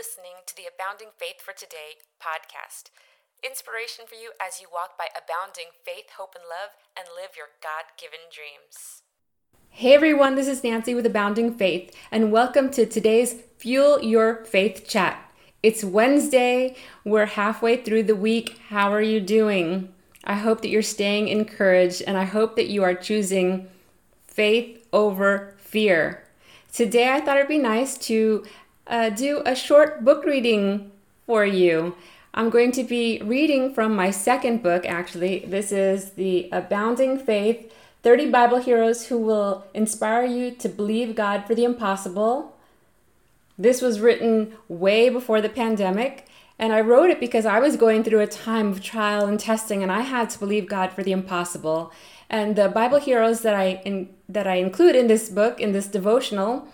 listening to the Abounding Faith for Today podcast. Inspiration for you as you walk by abounding faith, hope, and love and live your God given dreams. Hey everyone, this is Nancy with Abounding Faith, and welcome to today's Fuel Your Faith chat. It's Wednesday, we're halfway through the week. How are you doing? I hope that you're staying encouraged, and I hope that you are choosing faith over fear. Today, I thought it'd be nice to uh, do a short book reading for you. I'm going to be reading from my second book, actually. This is The Abounding Faith 30 Bible Heroes Who Will Inspire You to Believe God for the Impossible. This was written way before the pandemic, and I wrote it because I was going through a time of trial and testing, and I had to believe God for the impossible. And the Bible heroes that I in, that I include in this book, in this devotional,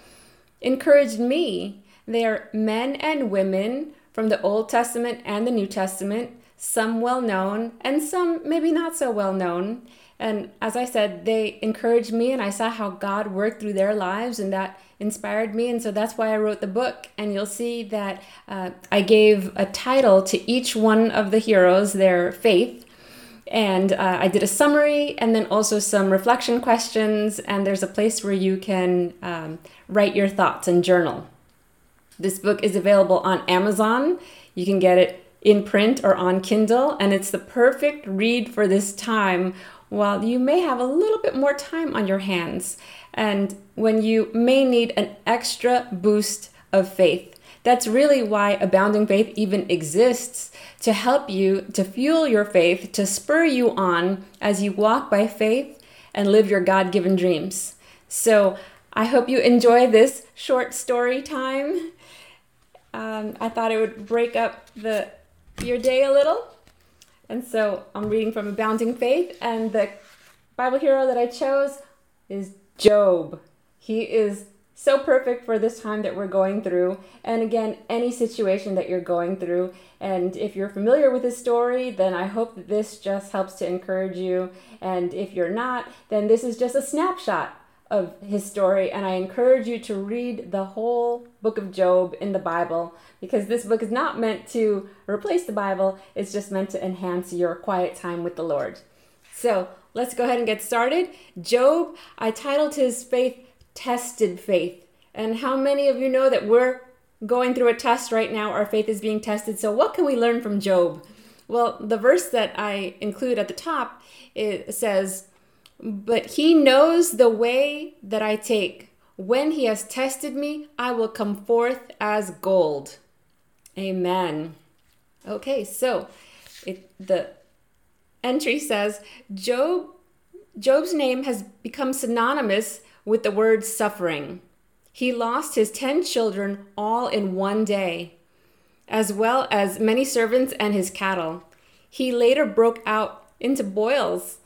encouraged me they are men and women from the Old Testament and the New Testament, some well known and some maybe not so well known. And as I said, they encouraged me, and I saw how God worked through their lives, and that inspired me. And so that's why I wrote the book. And you'll see that uh, I gave a title to each one of the heroes, their faith. And uh, I did a summary and then also some reflection questions. And there's a place where you can um, write your thoughts and journal. This book is available on Amazon. You can get it in print or on Kindle, and it's the perfect read for this time while you may have a little bit more time on your hands and when you may need an extra boost of faith. That's really why Abounding Faith even exists to help you, to fuel your faith, to spur you on as you walk by faith and live your God given dreams. So I hope you enjoy this short story time um, I thought it would break up the your day a little. And so I'm reading from Abounding Faith, and the Bible hero that I chose is Job. He is so perfect for this time that we're going through. And again, any situation that you're going through. And if you're familiar with his story, then I hope that this just helps to encourage you. And if you're not, then this is just a snapshot of his story, and I encourage you to read the whole book of Job in the Bible because this book is not meant to replace the Bible, it's just meant to enhance your quiet time with the Lord. So let's go ahead and get started. Job, I titled his faith Tested Faith. And how many of you know that we're going through a test right now? Our faith is being tested. So, what can we learn from Job? Well, the verse that I include at the top it says, but he knows the way that I take. When he has tested me, I will come forth as gold. Amen. Okay, so it, the entry says Job Job's name has become synonymous with the word suffering. He lost his 10 children all in one day, as well as many servants and his cattle. He later broke out into boils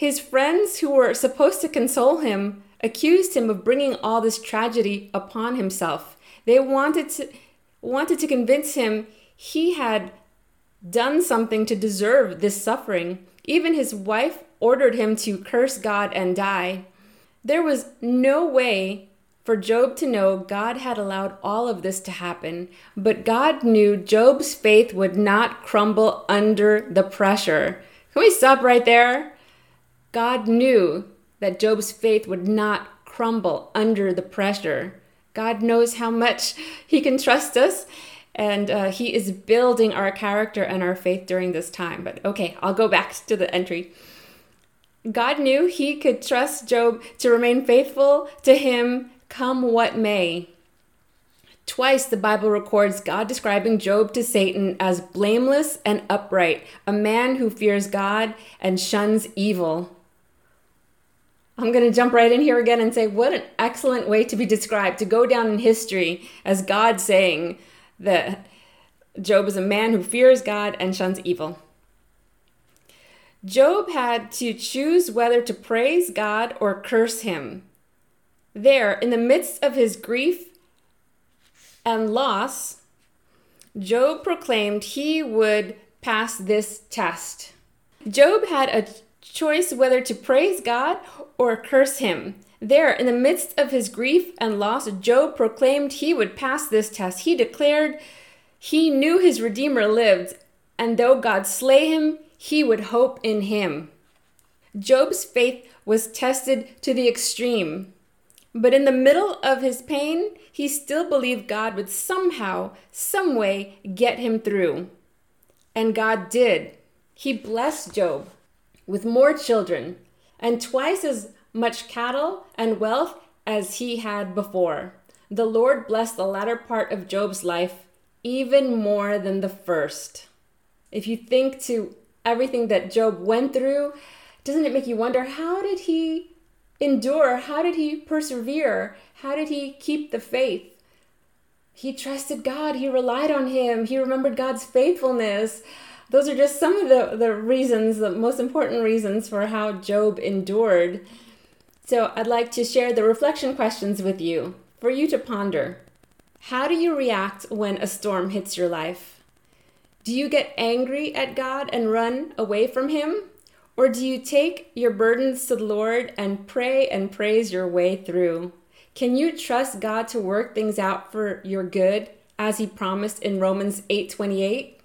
his friends, who were supposed to console him, accused him of bringing all this tragedy upon himself. They wanted to wanted to convince him he had done something to deserve this suffering. Even his wife ordered him to curse God and die. There was no way for Job to know God had allowed all of this to happen, but God knew Job's faith would not crumble under the pressure. Can we stop right there? God knew that Job's faith would not crumble under the pressure. God knows how much He can trust us, and uh, He is building our character and our faith during this time. But okay, I'll go back to the entry. God knew He could trust Job to remain faithful to Him come what may. Twice the Bible records God describing Job to Satan as blameless and upright, a man who fears God and shuns evil. I'm going to jump right in here again and say, what an excellent way to be described, to go down in history as God saying that Job is a man who fears God and shuns evil. Job had to choose whether to praise God or curse him. There, in the midst of his grief and loss, Job proclaimed he would pass this test. Job had a choice whether to praise God or curse him. There, in the midst of his grief and loss, Job proclaimed he would pass this test. He declared he knew his Redeemer lived, and though God slay him, he would hope in him. Job's faith was tested to the extreme. But in the middle of his pain, he still believed God would somehow, some way get him through. And God did. He blessed Job with more children and twice as much cattle and wealth as he had before. The Lord blessed the latter part of Job's life even more than the first. If you think to everything that Job went through, doesn't it make you wonder how did he endure? How did he persevere? How did he keep the faith? He trusted God, he relied on him, he remembered God's faithfulness. Those are just some of the, the reasons, the most important reasons for how Job endured. So I'd like to share the reflection questions with you for you to ponder. How do you react when a storm hits your life? Do you get angry at God and run away from Him? Or do you take your burdens to the Lord and pray and praise your way through? Can you trust God to work things out for your good as he promised in Romans 8:28?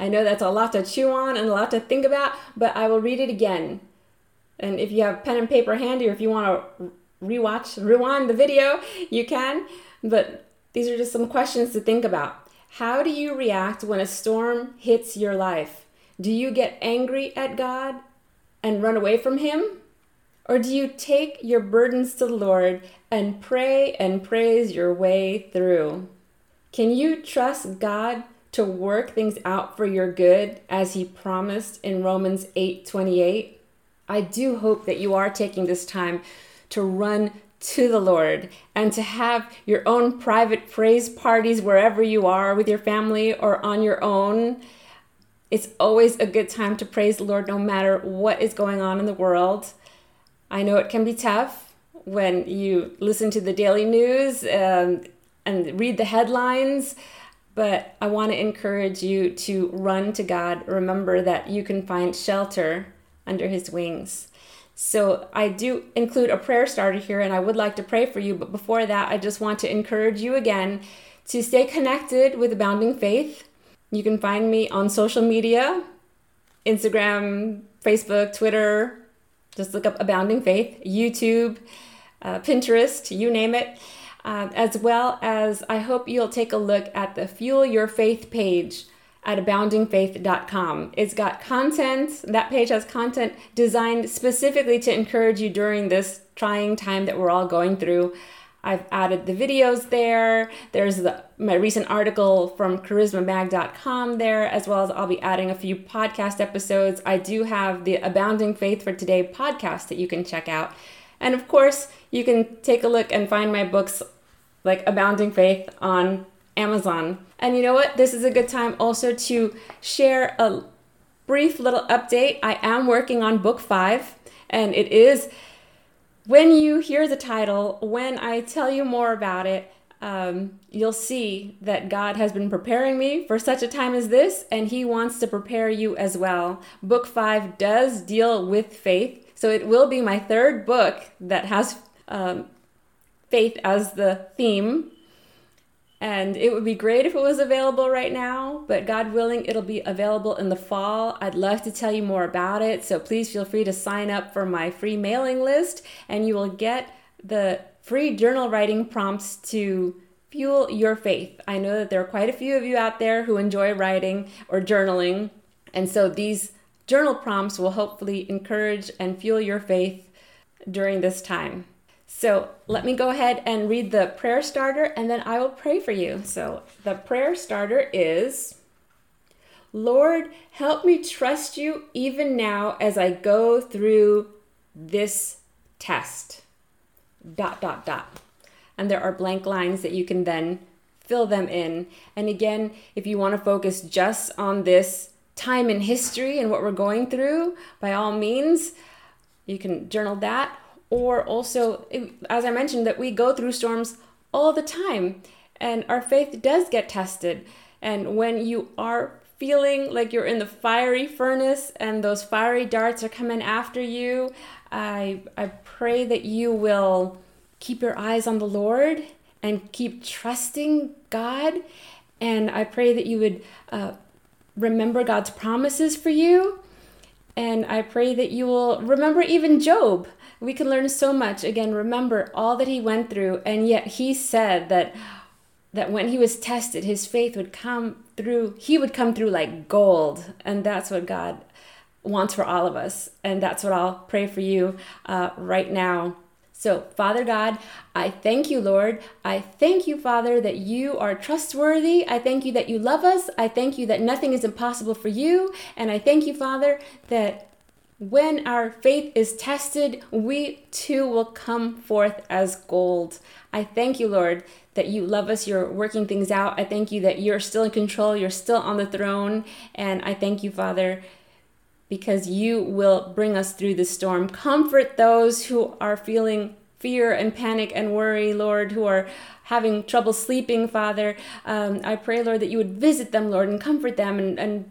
I know that's a lot to chew on and a lot to think about, but I will read it again. And if you have pen and paper handy, or if you want to rewatch, rewind the video, you can. But these are just some questions to think about. How do you react when a storm hits your life? Do you get angry at God and run away from Him? Or do you take your burdens to the Lord and pray and praise your way through? Can you trust God to work things out for your good as he promised in Romans 8:28? I do hope that you are taking this time to run to the Lord and to have your own private praise parties wherever you are with your family or on your own. It's always a good time to praise the Lord no matter what is going on in the world. I know it can be tough when you listen to the daily news um, and read the headlines, but I want to encourage you to run to God. Remember that you can find shelter under his wings. So I do include a prayer starter here, and I would like to pray for you. But before that, I just want to encourage you again to stay connected with Abounding Faith. You can find me on social media Instagram, Facebook, Twitter. Just look up Abounding Faith, YouTube, uh, Pinterest, you name it. Uh, as well as I hope you'll take a look at the Fuel Your Faith page at aboundingfaith.com. It's got content, that page has content designed specifically to encourage you during this trying time that we're all going through. I've added the videos there. There's the, my recent article from charismamag.com there, as well as I'll be adding a few podcast episodes. I do have the Abounding Faith for Today podcast that you can check out. And of course, you can take a look and find my books like Abounding Faith on Amazon. And you know what? This is a good time also to share a brief little update. I am working on book five, and it is when you hear the title, when I tell you more about it, um, you'll see that God has been preparing me for such a time as this, and He wants to prepare you as well. Book five does deal with faith, so it will be my third book that has um, faith as the theme and it would be great if it was available right now, but God willing, it'll be available in the fall. I'd love to tell you more about it. So please feel free to sign up for my free mailing list, and you will get the free journal writing prompts to fuel your faith. I know that there are quite a few of you out there who enjoy writing or journaling. And so these journal prompts will hopefully encourage and fuel your faith during this time. So let me go ahead and read the prayer starter and then I will pray for you. So the prayer starter is Lord, help me trust you even now as I go through this test. Dot, dot, dot. And there are blank lines that you can then fill them in. And again, if you want to focus just on this time in history and what we're going through, by all means, you can journal that or also as i mentioned that we go through storms all the time and our faith does get tested and when you are feeling like you're in the fiery furnace and those fiery darts are coming after you, I, I pray that you will keep your eyes on the Lord and keep trusting God. And I pray that you would uh, remember God's promises for you. And I pray that you will remember even Job. We can learn so much. Again, remember all that he went through. And yet he said that that when he was tested, his faith would come through, he would come through like gold. And that's what God wants for all of us. And that's what I'll pray for you uh, right now. So, Father God, I thank you, Lord. I thank you, Father, that you are trustworthy. I thank you that you love us. I thank you that nothing is impossible for you. And I thank you, Father, that when our faith is tested, we too will come forth as gold. I thank you, Lord, that you love us. You're working things out. I thank you that you're still in control. You're still on the throne. And I thank you, Father, because you will bring us through the storm. Comfort those who are feeling fear and panic and worry, Lord, who are having trouble sleeping, Father. Um, I pray, Lord, that you would visit them, Lord, and comfort them and, and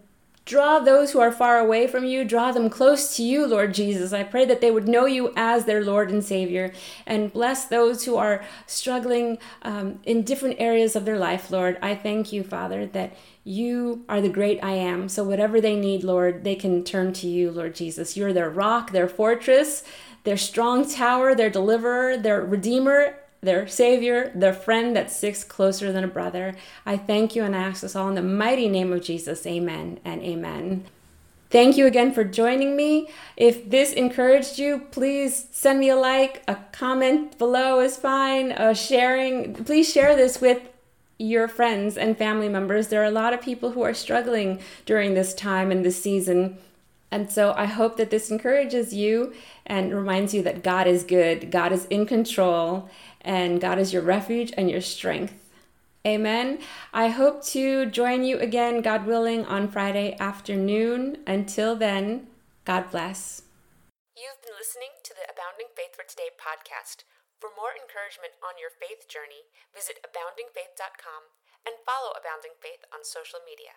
Draw those who are far away from you, draw them close to you, Lord Jesus. I pray that they would know you as their Lord and Savior. And bless those who are struggling um, in different areas of their life, Lord. I thank you, Father, that you are the great I am. So whatever they need, Lord, they can turn to you, Lord Jesus. You're their rock, their fortress, their strong tower, their deliverer, their redeemer, their Savior, their friend that sticks closer than a brother. I thank you and I ask this all in the mighty name of Jesus. Amen and amen. Thank you again for joining me. If this encouraged you, please send me a like, a comment below is fine, a sharing. Please share this with your friends and family members. There are a lot of people who are struggling during this time and this season. And so I hope that this encourages you and reminds you that God is good, God is in control, and God is your refuge and your strength. Amen. I hope to join you again, God willing, on Friday afternoon. Until then, God bless. You've been listening to the Abounding Faith for Today podcast. For more encouragement on your faith journey, visit aboundingfaith.com and follow Abounding Faith on social media.